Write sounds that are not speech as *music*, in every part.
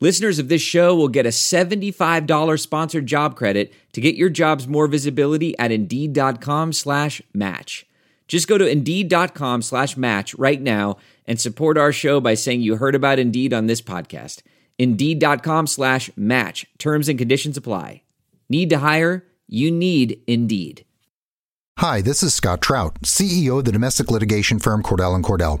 Listeners of this show will get a $75 sponsored job credit to get your jobs more visibility at Indeed.com slash match. Just go to Indeed.com slash match right now and support our show by saying you heard about Indeed on this podcast. Indeed.com slash match. Terms and conditions apply. Need to hire? You need Indeed. Hi, this is Scott Trout, CEO of the domestic litigation firm Cordell and Cordell.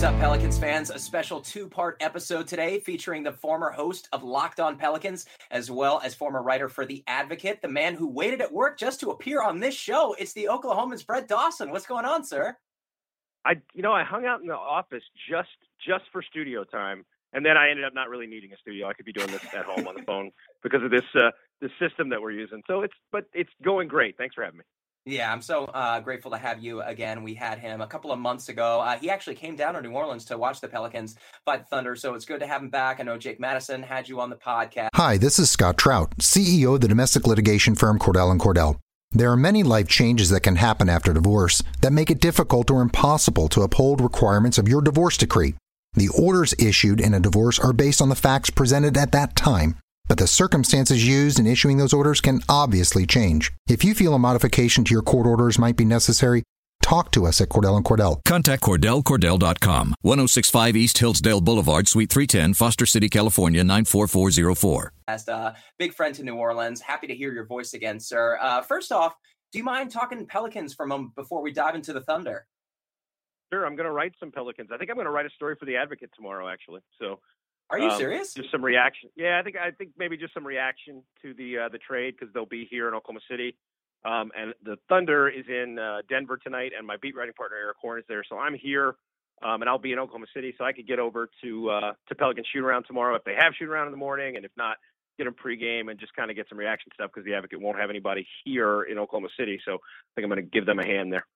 What's up, Pelicans fans? A special two part episode today featuring the former host of Locked On Pelicans, as well as former writer for The Advocate, the man who waited at work just to appear on this show. It's the Oklahoman's Brett Dawson. What's going on, sir? I, you know, I hung out in the office just just for studio time, and then I ended up not really needing a studio. I could be doing this at home on the phone because of this uh, this system that we're using. So it's, but it's going great. Thanks for having me. Yeah, I'm so uh, grateful to have you again. We had him a couple of months ago. Uh, he actually came down to New Orleans to watch the Pelicans fight Thunder, so it's good to have him back. I know Jake Madison had you on the podcast. Hi, this is Scott Trout, CEO of the domestic litigation firm Cordell and Cordell. There are many life changes that can happen after divorce that make it difficult or impossible to uphold requirements of your divorce decree. The orders issued in a divorce are based on the facts presented at that time, but the circumstances used in issuing those orders can obviously change. If you feel a modification to your court orders might be necessary, talk to us at Cordell and Cordell. Contact CordellCordell.com, 1065 East Hillsdale Boulevard, Suite 310, Foster City, California, 94404. As a big friend to New Orleans, happy to hear your voice again, sir. Uh, first off, do you mind talking Pelicans for a moment before we dive into the Thunder? Sure, I'm going to write some Pelicans. I think I'm going to write a story for the Advocate tomorrow, actually. So, Are you um, serious? Just some reaction. Yeah, I think I think maybe just some reaction to the uh, the trade because they'll be here in Oklahoma City, um, and the Thunder is in uh, Denver tonight, and my beat writing partner Erik Horne is there. So I'm here, um, and I'll be in Oklahoma City, so I could get over to uh, to Pelican shoot around tomorrow if they have shoot around in the morning, and if not, get them pregame and just kind of get some reaction stuff because the Advocate won't have anybody here in Oklahoma City. So I think I'm going to give them a hand there.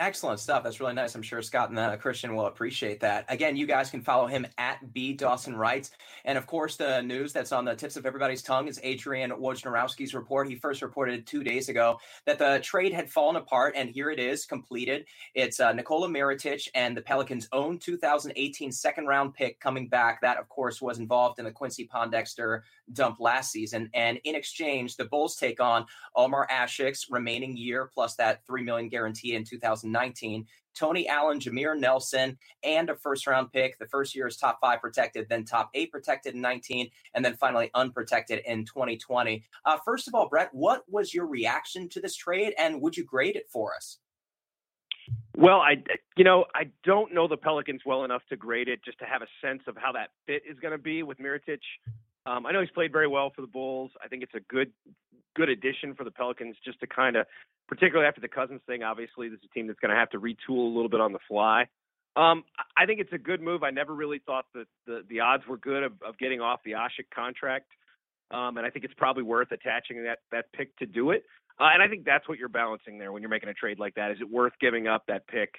Excellent stuff. That's really nice. I'm sure Scott and uh, Christian will appreciate that. Again, you guys can follow him at B Dawson Writes. And of course, the news that's on the tips of everybody's tongue is Adrian Wojnarowski's report. He first reported two days ago that the trade had fallen apart, and here it is completed. It's uh, Nikola Mirotic and the Pelicans' own 2018 second round pick coming back. That, of course, was involved in the Quincy Pondexter dump last season. And in exchange, the Bulls take on Omer Asik's remaining year plus that three million guarantee in 2019. Tony Allen, Jameer Nelson, and a first round pick. The first year is top five protected, then top eight protected in 19, and then finally unprotected in 2020. Uh, first of all, Brett, what was your reaction to this trade, and would you grade it for us? Well, I you know I don't know the Pelicans well enough to grade it, just to have a sense of how that fit is going to be with Mirotic. Um, I know he's played very well for the Bulls. I think it's a good good addition for the Pelicans, just to kind of, particularly after the Cousins thing. Obviously, this is a team that's going to have to retool a little bit on the fly. Um, I think it's a good move. I never really thought that the the odds were good of, of getting off the Asik contract, um, and I think it's probably worth attaching that that pick to do it. Uh, and I think that's what you're balancing there when you're making a trade like that. Is it worth giving up that pick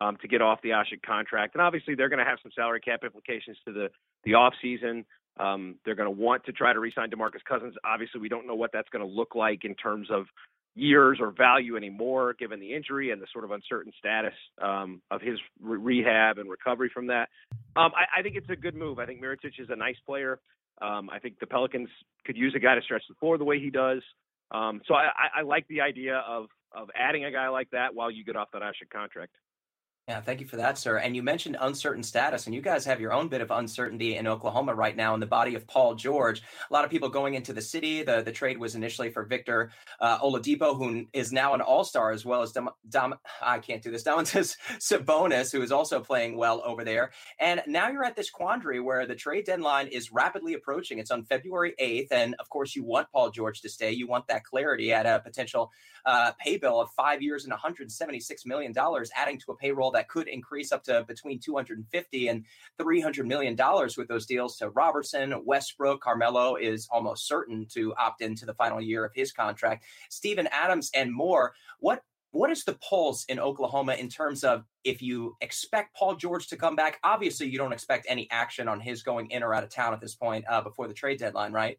um, to get off the Asik contract? And obviously, they're going to have some salary cap implications to the the off season. Um, they're going to want to try to re-sign DeMarcus Cousins. Obviously, we don't know what that's going to look like in terms of years or value anymore, given the injury and the sort of uncertain status um, of his re- rehab and recovery from that. Um, I, I, think it's a good move. I think Mirotic is a nice player. Um, I think the Pelicans could use a guy to stretch the floor the way he does. Um, so I, I, I like the idea of of adding a guy like that while you get off that Asik contract. Yeah, thank you for that, sir. And you mentioned uncertain status, and you guys have your own bit of uncertainty in Oklahoma right now in the body of Paul George. A lot of people going into the city. The the trade was initially for Victor uh, Oladipo, who is now an All Star, as well as Dom, Dom. I can't do this. Domantas *laughs* Sabonis, who is also playing well over there. And now you're at this quandary where the trade deadline is rapidly approaching. It's on February 8th, and of course, you want Paul George to stay. You want that clarity at a potential uh, pay bill of five years and 176 million dollars, adding to a payroll that could increase up to between 250 and 300 million dollars with those deals to Roberson, Westbrook, Carmelo is almost certain to opt into the final year of his contract. Steven Adams and more. What what is the pulse in Oklahoma in terms of if you expect Paul George to come back? Obviously, you don't expect any action on his going in or out of town at this point uh, before the trade deadline, right?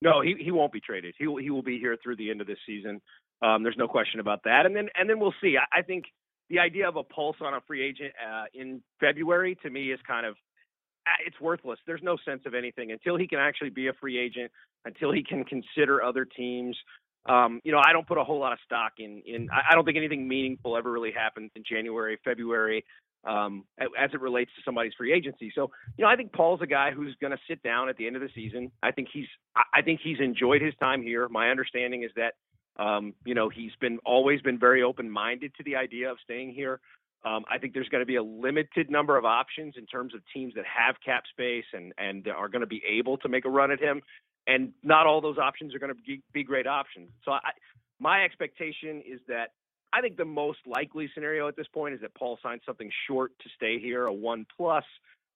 No, he he won't be traded. He will, he will be here through the end of this season. Um, there's no question about that. And then and then we'll see. I, I think the idea of a pulse on a free agent uh, in February to me is kind of uh, it's worthless. There's no sense of anything until he can actually be a free agent, until he can consider other teams. Um, you know, I don't put a whole lot of stock in in. I don't think anything meaningful ever really happens in January, February, um, as it relates to somebody's free agency. So, you know, I think Paul's a guy who's going to sit down at the end of the season. I think he's I think he's enjoyed his time here. My understanding is that um, you know, he's been always been very open minded to the idea of staying here. Um, I think there's going to be a limited number of options in terms of teams that have cap space and and are going to be able to make a run at him. And not all those options are going to be, great options. So I, my expectation is that I think the most likely scenario at this point is that Paul signs something short to stay here, a one plus,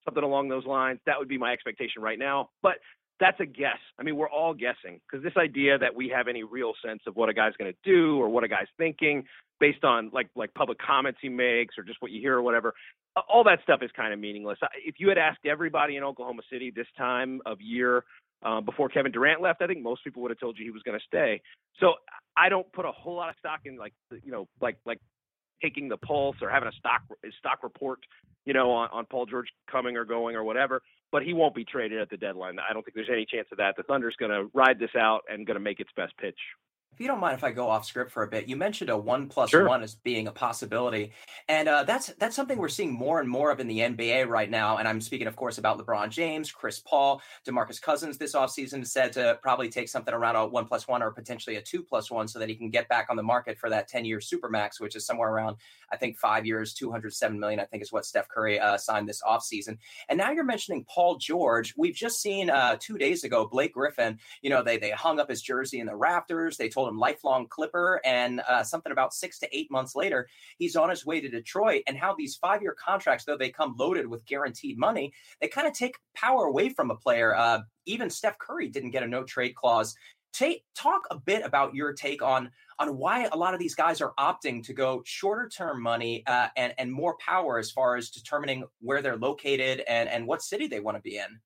something along those lines. That would be my expectation right now. But that's a guess. I mean, we're all guessing because this idea that we have any real sense of what a guy's going to do or what a guy's thinking based on like like public comments he makes or just what you hear or whatever, all that stuff is kind of meaningless. If you had asked everybody in Oklahoma City this time of year uh, before Kevin Durant left, I think most people would have told you he was going to stay. So I don't put a whole lot of stock in like you know like like taking the pulse or having a stock stock report, you know, on, on Paul George coming or going or whatever. But he won't be traded at the deadline. I don't think there's any chance of that. The Thunder's going to ride this out and going to make its best pitch. If you don't mind if I go off script for a bit, you mentioned a one plus sure. one as being a possibility, and uh, that's that's something we're seeing more and more of in the NBA right now. And I'm speaking, of course, about LeBron James, Chris Paul, DeMarcus Cousins this offseason said to probably take something around a one plus one or potentially a two plus one so that he can get back on the market for that 10 year supermax, which is somewhere around I think five years, 207 million. I think is what Steph Curry uh, signed this offseason. And now you're mentioning Paul George. We've just seen uh, two days ago Blake Griffin. You know they they hung up his jersey in the rafters. They told him lifelong Clipper, and uh, something about six to eight months later, he's on his way to Detroit. And how these five year contracts, though they come loaded with guaranteed money, they kind of take power away from a player. Uh, even Steph Curry didn't get a no trade clause. Take, talk a bit about your take on on why a lot of these guys are opting to go shorter term money uh, and and more power as far as determining where they're located and and what city they want to be in.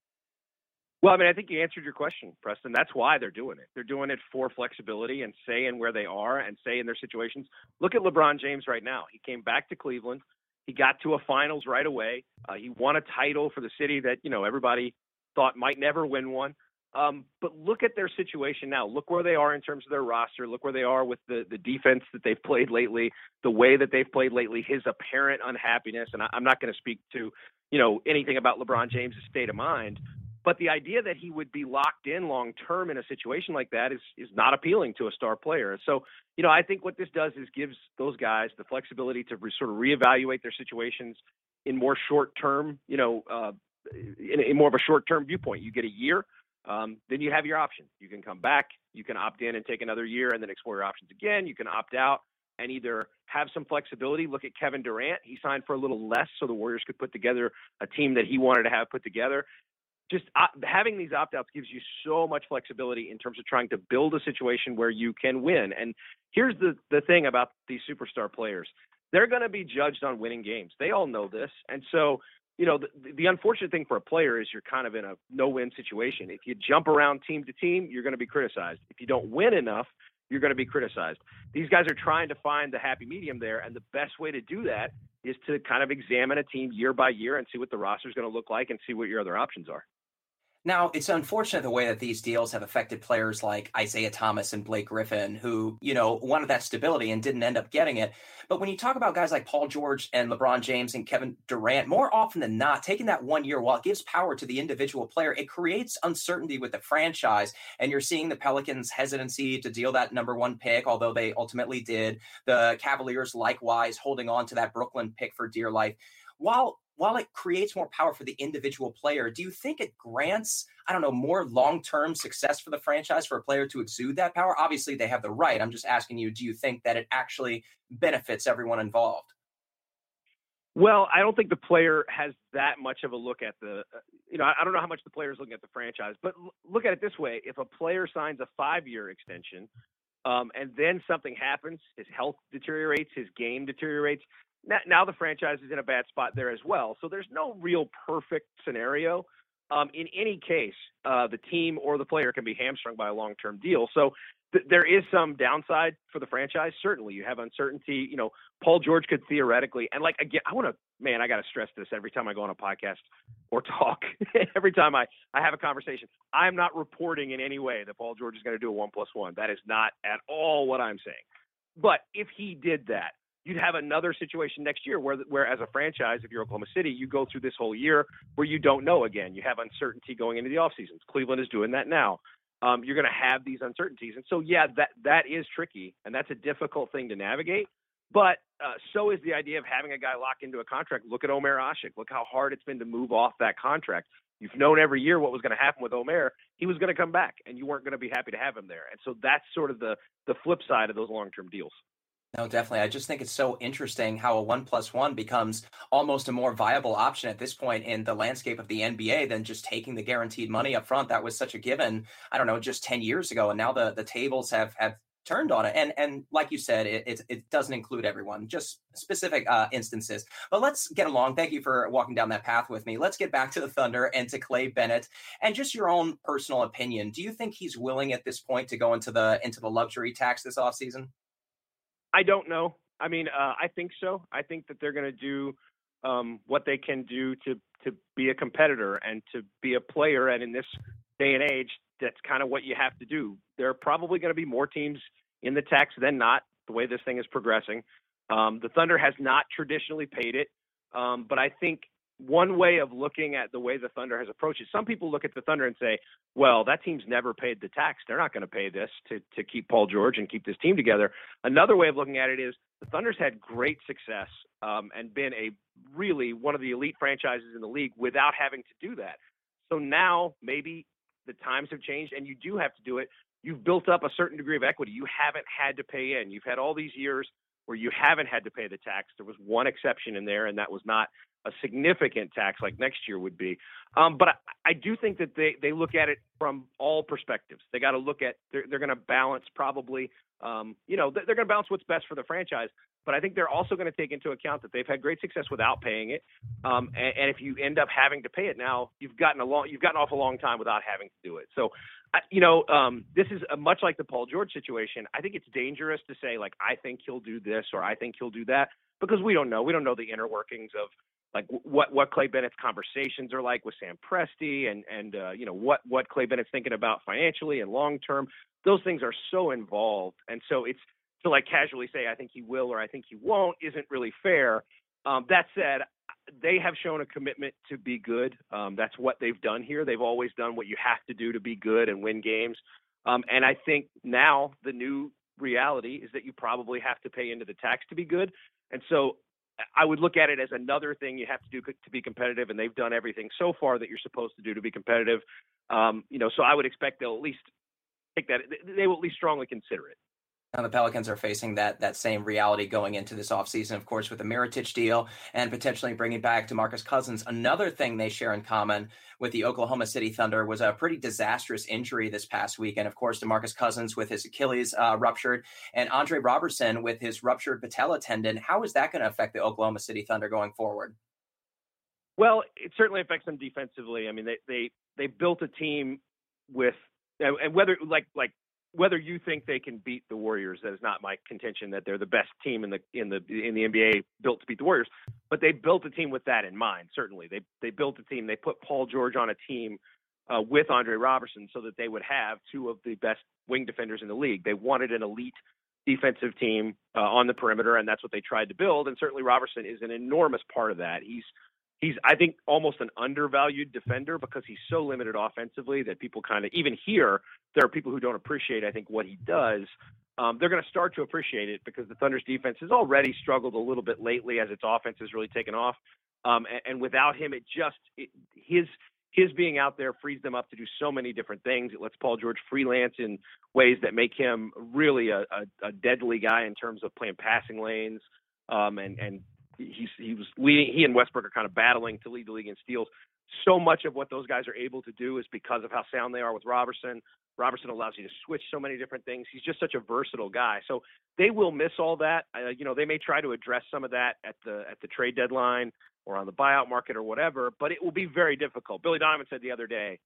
Well, I mean, I think you answered your question, Preston. That's why they're doing it. They're doing it for flexibility and saying where they are and say in their situations. Look at LeBron James right now. He came back to Cleveland. He got to a finals right away. Uh, he won a title for the city that you know everybody thought might never win one. Um, but look at their situation now. Look where they are in terms of their roster. Look where they are with the the defense that they've played lately, the way that they've played lately, his apparent unhappiness. And I, I'm not going to speak to you know anything about LeBron James' state of mind, but the idea that he would be locked in long term in a situation like that is is not appealing to a star player. So, you know, I think what this does is gives those guys the flexibility to re- sort of reevaluate their situations in more short term, you know, uh, in, in more of a short term viewpoint. You get a year, um, then you have your option. You can come back, you can opt in and take another year, and then explore your options again. You can opt out and either have some flexibility. Look at Kevin Durant; he signed for a little less, so the Warriors could put together a team that he wanted to have put together just uh, having these opt outs gives you so much flexibility in terms of trying to build a situation where you can win. And here's the, the thing about these superstar players they're going to be judged on winning games. They all know this. And so, you know, the, the unfortunate thing for a player is you're kind of in a no win situation. If you jump around team to team, you're going to be criticized. If you don't win enough, you're going to be criticized. These guys are trying to find the happy medium there. And the best way to do that is to kind of examine a team year by year and see what the roster is going to look like and see what your other options are. Now, it's unfortunate the way that these deals have affected players like Isaiah Thomas and Blake Griffin, who, you know, wanted that stability and didn't end up getting it. But when you talk about guys like Paul George and LeBron James and Kevin Durant, more often than not, taking that one year, while it gives power to the individual player, it creates uncertainty with the franchise. And you're seeing the Pelicans' hesitancy to deal that number one pick, although they ultimately did. The Cavaliers, likewise, holding on to that Brooklyn pick for dear life. While while it creates more power for the individual player, do you think it grants, I don't know, more long term success for the franchise for a player to exude that power? Obviously, they have the right. I'm just asking you, do you think that it actually benefits everyone involved? Well, I don't think the player has that much of a look at the, uh, you know, I don't know how much the player is looking at the franchise, but look at it this way: if a player signs a five-year extension, um, and then something happens, his health deteriorates, his game deteriorates, now the franchise is in a bad spot there as well. So there's no real perfect scenario. Um, in any case, uh, the team or the player can be hamstrung by a long-term deal. So th- there is some downside for the franchise. Certainly, you have uncertainty. You know, Paul George could theoretically, and like again, I want to, man, I got to stress this every time I go on a podcast or talk. *laughs* every time I I have a conversation, I'm not reporting in any way that Paul George is going to do a one plus one. That is not at all what I'm saying. But if he did that, you'd have another situation next year where, where as a franchise, if you're Oklahoma City, you go through this whole year where you don't know again. You have uncertainty going into the off seasons. Cleveland is doing that now. Um, you're going to have these uncertainties, and so yeah, that that is tricky, and that's a difficult thing to navigate. But uh, so is the idea of having a guy lock into a contract. Look at Omer Asik. Look how hard it's been to move off that contract. You've known every year what was going to happen with Omer. He was going to come back, and you weren't going to be happy to have him there. And so that's sort of the the flip side of those long term deals. No, definitely. I just think it's so interesting how a one plus one becomes almost a more viable option at this point in the landscape of the NBA than just taking the guaranteed money up front. That was such a given, I don't know, just 10 years ago. And now the, the tables have, have turned on it. And and like you said, it, it, it doesn't include everyone, just specific uh, instances. But let's get along. Thank you for walking down that path with me. Let's get back to the Thunder and to Clay Bennett and just your own personal opinion. Do you think he's willing at this point to go into the into the luxury tax this offseason? I don't know. I mean, uh, I think so. I think that they're going to do um, what they can do to to be a competitor and to be a player. And in this day and age, that's kind of what you have to do. There are probably going to be more teams in the tax than not. The way this thing is progressing, um, the Thunder has not traditionally paid it, um, but I think one way of looking at the way the Thunder has approached it. Some people look at the Thunder and say, "Well, that team's never paid the tax. They're not going to pay this to to keep Paul George and keep this team together." Another way of looking at it is the Thunder's had great success um, and been a really one of the elite franchises in the league without having to do that. So now maybe the times have changed and you do have to do it. You've built up a certain degree of equity. You haven't had to pay in. You've had all these years where you haven't had to pay the tax. There was one exception in there, and that was not a significant tax like next year would be. Um, but I, I, do think that they, they look at it from all perspectives. They got to look at they're, they're going to balance probably um, you know they're going to balance what's best for the franchise. But I think they're also going to take into account that they've had great success without paying it. Um, and, and, if you end up having to pay it now, you've gotten a long you've gotten off a long time without having to do it. So. you know, um, this is a, much like the Paul George situation. I think it's dangerous to say like I think he'll do this or I think he'll do that because we don't know. We don't know the inner workings of like what what Clay Bennett's conversations are like with Sam Presti and and uh, you know what what Clay Bennett's thinking about financially and long term. Those things are so involved, and so it's to like casually say I think he will or I think he won't isn't really fair. Um, that said, they have shown a commitment to be good. Um, that's what they've done here. They've always done what you have to do to be good and win games. Um, and I think now the new reality is that you probably have to pay into the tax to be good. And so I would look at it as another thing you have to do to be competitive, and they've done everything so far that you're supposed to do to be competitive. Um, you know, so I would expect they'll at least take that. They will at least strongly consider it. Now the Pelicans are facing that that same reality going into this offseason, of course, with the Mirotic deal and potentially bringing back DeMarcus Cousins. Another thing they share in common with the Oklahoma City Thunder was a pretty disastrous injury this past week. And of course, DeMarcus Cousins with his Achilles uh, ruptured and Andre Roberson with his ruptured patella tendon. How is that going to affect the Oklahoma City Thunder going forward? Well, it certainly affects them defensively. I mean, they they they built a team with and whether like like whether you think they can beat the Warriors, that is not my contention that they're the best team in the in the in the NBA built to beat the Warriors. But they built a team with that in mind. Certainly, they they built a team. They put Paul George on a team uh, with Andre Roberson so that they would have two of the best wing defenders in the league. They wanted an elite defensive team uh, on the perimeter, and that's what they tried to build. And certainly Roberson is an enormous part of that. He's he's I think almost an undervalued defender because he's so limited offensively that people kind of even here there are people who don't appreciate I think what he does. Um, they're going to start to appreciate it because the Thunder's defense has already struggled a little bit lately as its offense has really taken off. Um, and, and, without him, it just it, his his being out there frees them up to do so many different things. It lets Paul George freelance in ways that make him really a, a, a deadly guy in terms of playing passing lanes. Um, and and he's he was leading. He and Westbrook are kind of battling to lead the league in steals. So much of what those guys are able to do is because of how sound they are with Roberson. Roberson allows you to switch so many different things. He's just such a versatile guy. So they will miss all that. Uh, you know, they may try to address some of that at the at the trade deadline or on the buyout market or whatever, but it will be very difficult. Billy Donovan said the other day,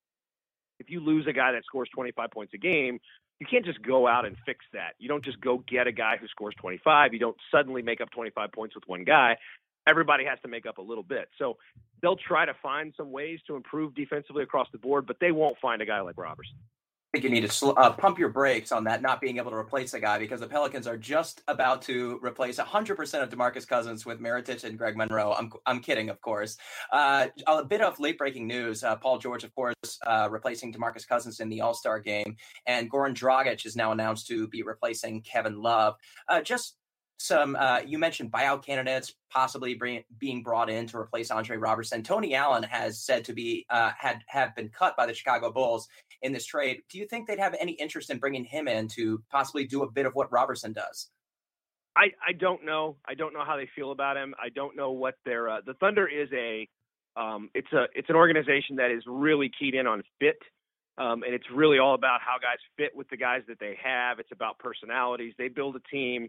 if you lose a guy that scores 25 points a game, you can't just go out and fix that. You don't just go get a guy who scores 25. You don't suddenly make up 25 points with one guy. Everybody has to make up a little bit. So they'll try to find some ways to improve defensively across the board, but they won't find a guy like Roberson think you need to uh, pump your brakes on that not being able to replace a guy because the Pelicans are just about to replace 100% of DeMarcus Cousins with Mirotic and Greg Monroe. I'm, I'm kidding, of course. Uh, a bit of late breaking news uh, Paul George, of course, uh, replacing DeMarcus Cousins in the All Star game, and Goran Dragic is now announced to be replacing Kevin Love. Uh, just some uh, you mentioned buyout candidates possibly bring, being brought in to replace Andre Roberson. Tony Allen has said to be uh, had have been cut by the Chicago Bulls in this trade. Do you think they'd have any interest in bringing him in to possibly do a bit of what Roberson does? I, I don't know. I don't know how they feel about him. I don't know what their uh, the Thunder is a um, it's a it's an organization that is really keyed in on fit. Um, and it's really all about how guys fit with the guys that they have. It's about personalities. They build a team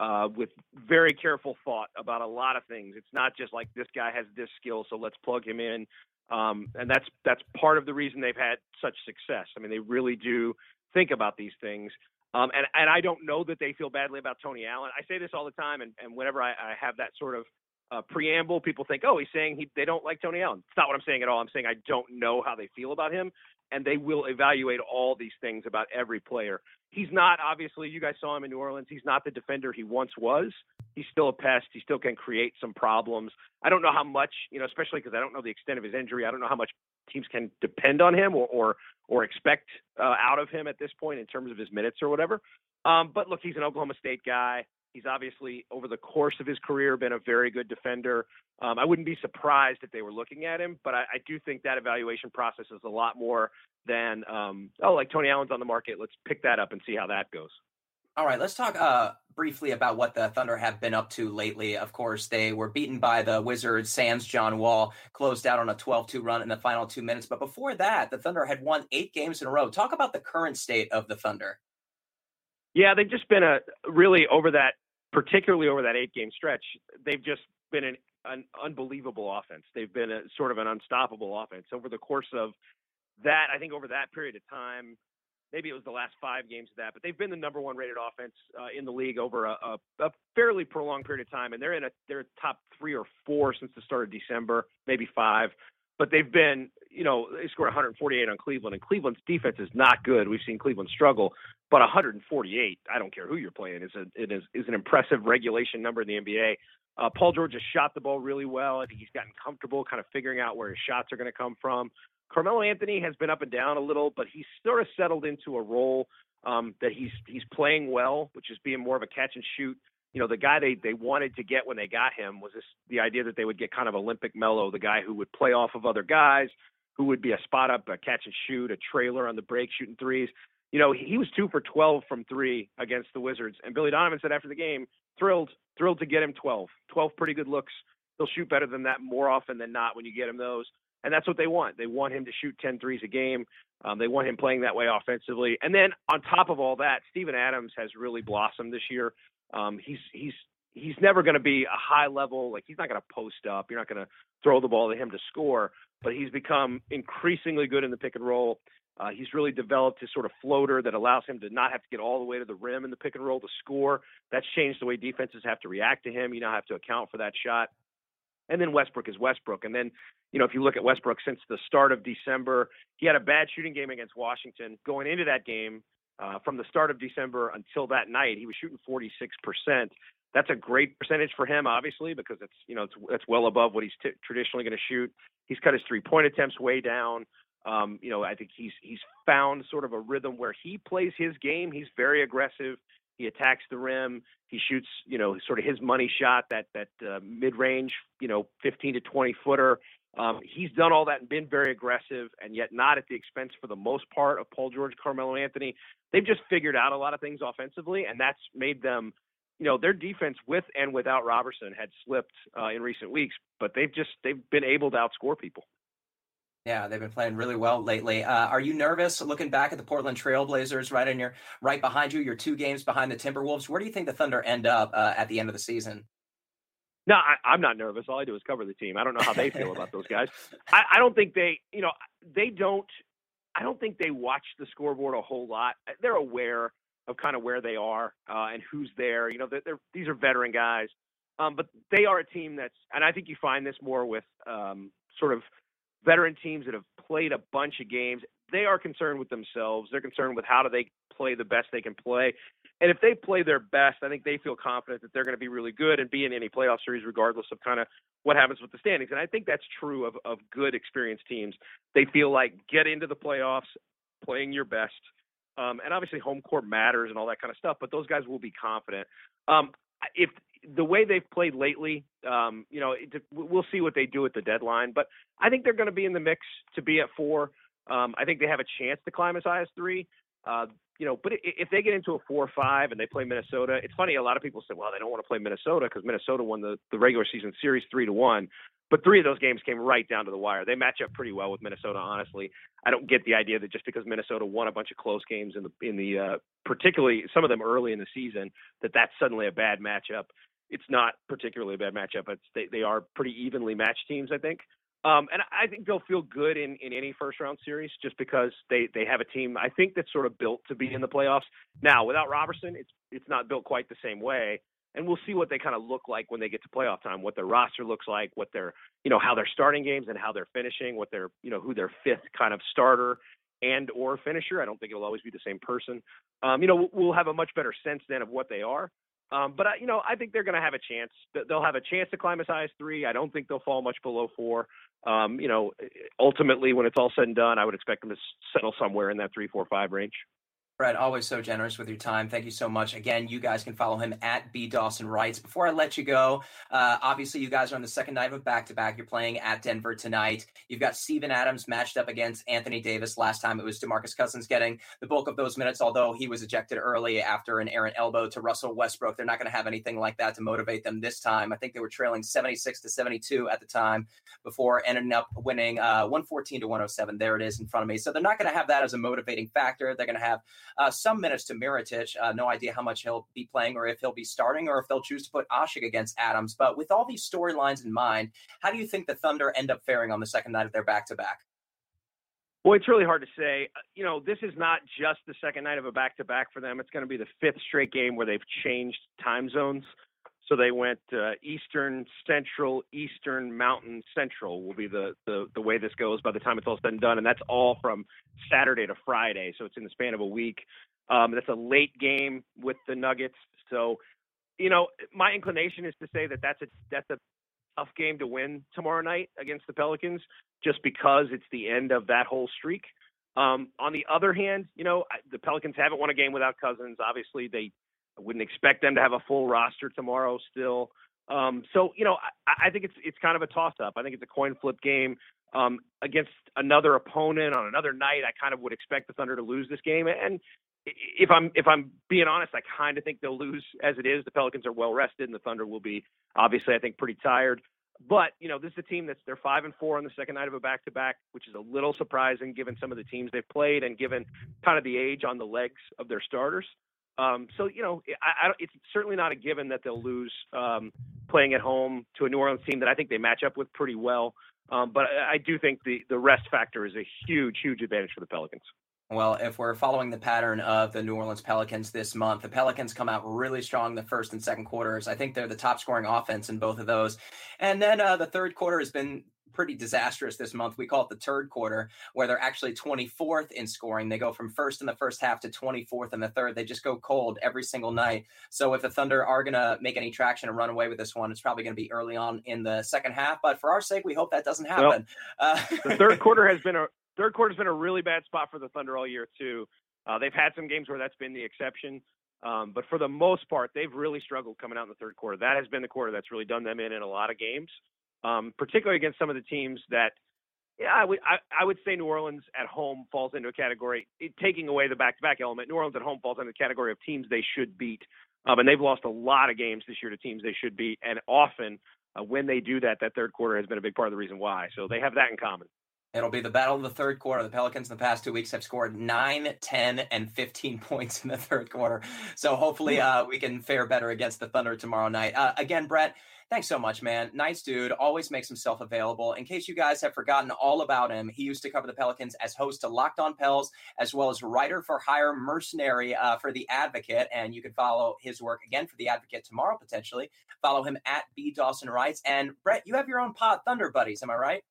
uh, with very careful thought about a lot of things. It's not just like this guy has this skill, so let's plug him in. Um, and that's that's part of the reason they've had such success. I mean, they really do think about these things. Um, and and I don't know that they feel badly about Tony Allen. I say this all the time, and, and whenever I, I have that sort of uh, preamble, people think, oh, he's saying he, they don't like Tony Allen. It's not what I'm saying at all. I'm saying I don't know how they feel about him, and they will evaluate all these things about every player. He's not obviously. You guys saw him in New Orleans. He's not the defender he once was. He's still a pest. He still can create some problems. I don't know how much, you know, especially because I don't know the extent of his injury. I don't know how much teams can depend on him or or, or expect uh, out of him at this point in terms of his minutes or whatever. Um, but look, he's an Oklahoma State guy. He's obviously, over the course of his career, been a very good defender. Um, I wouldn't be surprised if they were looking at him, but I, I do think that evaluation process is a lot more than, um, oh, like Tony Allen's on the market. Let's pick that up and see how that goes. All right, let's talk uh, briefly about what the Thunder have been up to lately. Of course, they were beaten by the Wizards. Sans John Wall closed out on a 12 2 run in the final two minutes. But before that, the Thunder had won eight games in a row. Talk about the current state of the Thunder. Yeah, they've just been a really over that particularly over that eight game stretch, they've just been an, an unbelievable offense. They've been a sort of an unstoppable offense over the course of that. I think over that period of time, maybe it was the last five games of that, but they've been the number one rated offense uh, in the league over a, a, a, fairly prolonged period of time, and they're in a they're top three or four since the start of December, maybe five. But they've been, you know, they scored 148 on Cleveland, and Cleveland's defense is not good. We've seen Cleveland struggle, but 148, I don't care who you're playing, is a it is is an impressive regulation number in the NBA. Uh, Paul George has shot the ball really well. I think he's gotten comfortable, kind of figuring out where his shots are going to come from. Carmelo Anthony has been up and down a little, but he's sort of settled into a role um, that he's he's playing well, which is being more of a catch and shoot. You know, the guy they they wanted to get when they got him was this the idea that they would get kind of Olympic Melo, the guy who would play off of other guys, who would be a spot up, a catch and shoot, a trailer on the break, shooting threes you know, he was two for 12 from three against the Wizards. And Billy Donovan said after the game, thrilled, thrilled to get him 12. 12 pretty good looks. He'll shoot better than that more often than not when you get him those. And that's what they want. They want him to shoot 10 threes a game. Um, they want him playing that way offensively. And then on top of all that, Steven Adams has really blossomed this year. Um, he's he's he's never going to be a high level like he's not going to post up. You're not going to throw the ball to him to score, but he's become increasingly good in the pick and roll. Uh, he's really developed his sort of floater that allows him to not have to get all the way to the rim in the pick and roll to score. That's changed the way defenses have to react to him. You now have to account for that shot. And then Westbrook is Westbrook. And then, you know, if you look at Westbrook since the start of December, he had a bad shooting game against Washington. Going into that game, uh, from the start of December until that night, he was shooting 46%. That's a great percentage for him, obviously, because it's you know it's well above what he's t- traditionally going to shoot. He's cut his three point attempts way down. Um, you know, I think he's he's found sort of a rhythm where he plays his game. He's very aggressive. He attacks the rim. He shoots, you know, sort of his money shot, that that uh, mid range, you know, 15 to 20 footer. Um, he's done all that and been very aggressive, and yet not at the expense, for the most part, of Paul George, Carmelo Anthony. They've just figured out a lot of things offensively, and that's made them, you know, their defense with and without Roberson had slipped uh, in recent weeks, but they've just they've been able to outscore people. Yeah, they've been playing really well lately. Uh, are you nervous looking back at the Portland Trailblazers right in your right behind you? You're two games behind the Timberwolves. Where do you think the Thunder end up uh, at the end of the season? No, I, am not nervous. All I do is cover the team. I don't know how they feel about those guys. *laughs* I, I don't think they, you know, they don't. I don't think they watch the scoreboard a whole lot. They're aware of kind of where they are uh, and who's there. You know, they're, they're, these are veteran guys, um, but they are a team that's, and I think you find this more with um, sort of veteran teams that have played a bunch of games. They are concerned with themselves. They're concerned with how do they play the best they can play. And if they play their best, I think they feel confident that they're going to be really good and be in any playoff series, regardless of kind of what happens with the standings. And I think that's true of, of good, experienced teams. They feel like get into the playoffs, playing your best. Um, and obviously, home court matters and all that kind of stuff, but those guys will be confident. Um, if the way they've played lately, um, you know, it, we'll see what they do at the deadline. But I think they're going to be in the mix to be at four. Um, I think they have a chance to climb as high as three. Uh, you know, but if they get into a four or five and they play Minnesota, it's funny. A lot of people say, well, they don't want to play Minnesota because Minnesota won the, the regular season series three to one. But three of those games came right down to the wire. They match up pretty well with Minnesota. Honestly, I don't get the idea that just because Minnesota won a bunch of close games in the in the uh, particularly some of them early in the season that that's suddenly a bad matchup it's not particularly a bad matchup. It's they, they are pretty evenly matched teams, I think. Um, and I think they'll feel good in, in any first round series just because they, they have a team I think that's sort of built to be in the playoffs. Now without Roberson, it's it's not built quite the same way. And we'll see what they kind of look like when they get to playoff time, what their roster looks like, what their you know, how they're starting games and how they're finishing, what their you know, who their fifth kind of starter and or finisher. I don't think it'll always be the same person. Um, you know, we'll have a much better sense then of what they are. Um, but I, you know, I think they're going to have a chance. They'll have a chance to climb as high as three. I don't think they'll fall much below four. Um, you know, ultimately, when it's all said and done, I would expect them to settle somewhere in that three, four, five range. Brett, always so generous with your time. Thank you so much. Again, you guys can follow him at B Dawson Writes. Before I let you go, uh, obviously you guys are on the second night of a back to back. You're playing at Denver tonight. You've got Steven Adams matched up against Anthony Davis. Last time it was Demarcus Cousins getting the bulk of those minutes, although he was ejected early after an errant elbow to Russell Westbrook. They're not going to have anything like that to motivate them this time. I think they were trailing 76 to 72 at the time before ending up winning uh, 114 to 107. There it is in front of me. So they're not going to have that as a motivating factor. They're going to have uh, some minutes to Mirotic. Uh, no idea how much he'll be playing or if he'll be starting or if they'll choose to put Asik against Adams. But with all these storylines in mind, how do you think the Thunder end up faring on the second night of their back to back? Well, it's really hard to say. Uh, you know, this is not just the second night of a back to back for them. It's going to be the fifth straight game where they've changed time zones. So they went uh, Eastern, Central, Eastern, Mountain, Central will be the, the the way this goes by the time it's all said and done, and that's all from Saturday to Friday. So it's in the span of a week. Um, that's a late game with the Nuggets. So, you know, my inclination is to say that that's a that's a tough game to win tomorrow night against the Pelicans, just because it's the end of that whole streak. Um, on the other hand, you know, the Pelicans haven't won a game without Cousins. Obviously, they I wouldn't expect them to have a full roster tomorrow still. Um, so you know, I, I think it's it's kind of a toss up. I think it's a coin flip game um, against another opponent on another night. I kind of would expect the Thunder to lose this game, and if I'm if I'm being honest, I kind of think they'll lose as it is. The Pelicans are well rested, and the Thunder will be obviously, I think, pretty tired. But you know, this is a team that's they're five and four on the second night of a back to back, which is a little surprising given some of the teams they've played and given kind of the age on the legs of their starters. Um, so you know, I, I, it's certainly not a given that they'll lose um, playing at home to a New Orleans team that I think they match up with pretty well. Um, but I, I do think the the rest factor is a huge, huge advantage for the Pelicans. Well, if we're following the pattern of the New Orleans Pelicans this month, the Pelicans come out really strong the first and second quarters. I think they're the top scoring offense in both of those. And then uh, the third quarter has been pretty disastrous this month. We call it the third quarter, where they're actually 24th in scoring. They go from first in the first half to 24th in the third. They just go cold every single night. So if the Thunder are going to make any traction and run away with this one, it's probably going to be early on in the second half. But for our sake, we hope that doesn't happen. Well, uh, the third quarter has been a third quarter's been a really bad spot for the Thunder all year too. Uh, they've had some games where that's been the exception. Um, but for the most part, they've really struggled coming out in the third quarter. That has been the quarter that's really done them in in a lot of games um, particularly against some of the teams that, yeah, I would I, I would say New Orleans at home falls into a category it, taking away the back-to-back element. New Orleans at home falls into the category of teams they should beat, um, and they've lost a lot of games this year to teams they should beat, and often uh, when they do that, that third quarter has been a big part of the reason why. So they have that in common. It'll be the battle of the third quarter. The Pelicans in the past two weeks have scored 9, 10, and 15 *laughs* points in the third quarter. So hopefully uh, we can fare better against the Thunder tomorrow night. Uh, again, Brett, Thanks so much, man. Nice dude. Always makes himself available. In case you guys have forgotten all about him, he used to cover the Pelicans as host to Locked On Pels, as well as writer for hire mercenary uh, for The Advocate. And you can follow his work again for The Advocate tomorrow, potentially. Follow him at B Dawson Writes. And Brett, you have your own pod, Thunder Buddies. Am I right?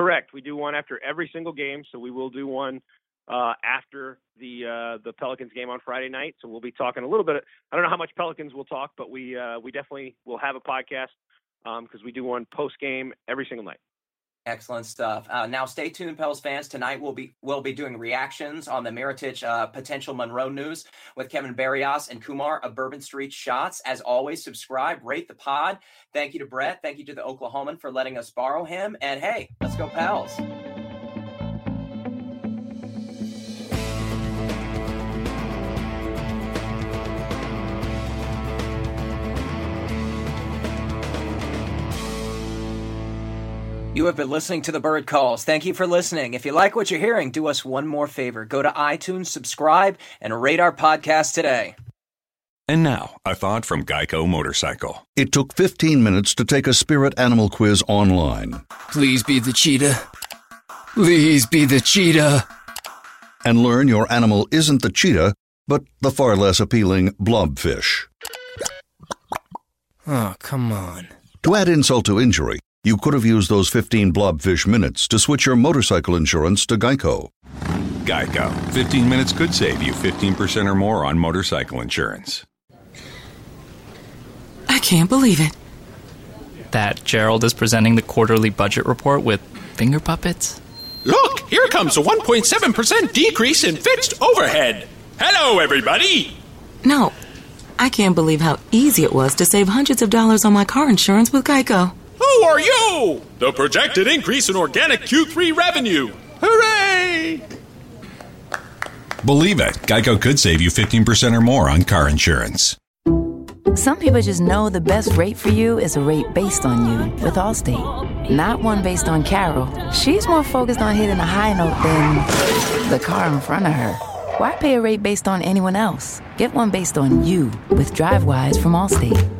Correct. We do one after every single game. So we will do one uh, after the uh, the Pelicans game on Friday night. So we'll be talking a little bit. I don't know how much Pelicans we'll talk, but we uh, we definitely will have a podcast because um, we do one post game every single night. Excellent stuff. Uh, now, stay tuned, Pels fans. Tonight we'll be we'll be doing reactions on the Mirotic uh, potential Monroe news with Kevin Barrios and Kumar of Bourbon Street Shots. As always, subscribe, rate the pod. Thank you to Brett. Thank you to the Oklahoman for letting us borrow him. And hey, let's go, Pels. You have been listening to the Bird Calls. Thank you for listening. If you like what you're hearing, do us one more favor. Go to iTunes, subscribe, and rate our podcast today. And now, a thought from Geico Motorcycle. It took 15 minutes to take a spirit animal quiz online. Please be the cheetah. Please be the cheetah. And learn your animal isn't the cheetah, but the far less appealing blobfish. Oh, come on. To add insult to injury, you could have used those 15 blobfish minutes to switch your motorcycle insurance to Geico. Geico. 15 minutes could save you 15% or more on motorcycle insurance. I can't believe it. That Gerald is presenting the quarterly budget report with finger puppets? Look, here comes a 1.7% decrease in fixed overhead. Hello, everybody. No, I can't believe how easy it was to save hundreds of dollars on my car insurance with Geico. Who are you? The projected increase in organic Q3 revenue. Hooray! Believe it, Geico could save you 15% or more on car insurance. Some people just know the best rate for you is a rate based on you with Allstate, not one based on Carol. She's more focused on hitting a high note than the car in front of her. Why pay a rate based on anyone else? Get one based on you with DriveWise from Allstate.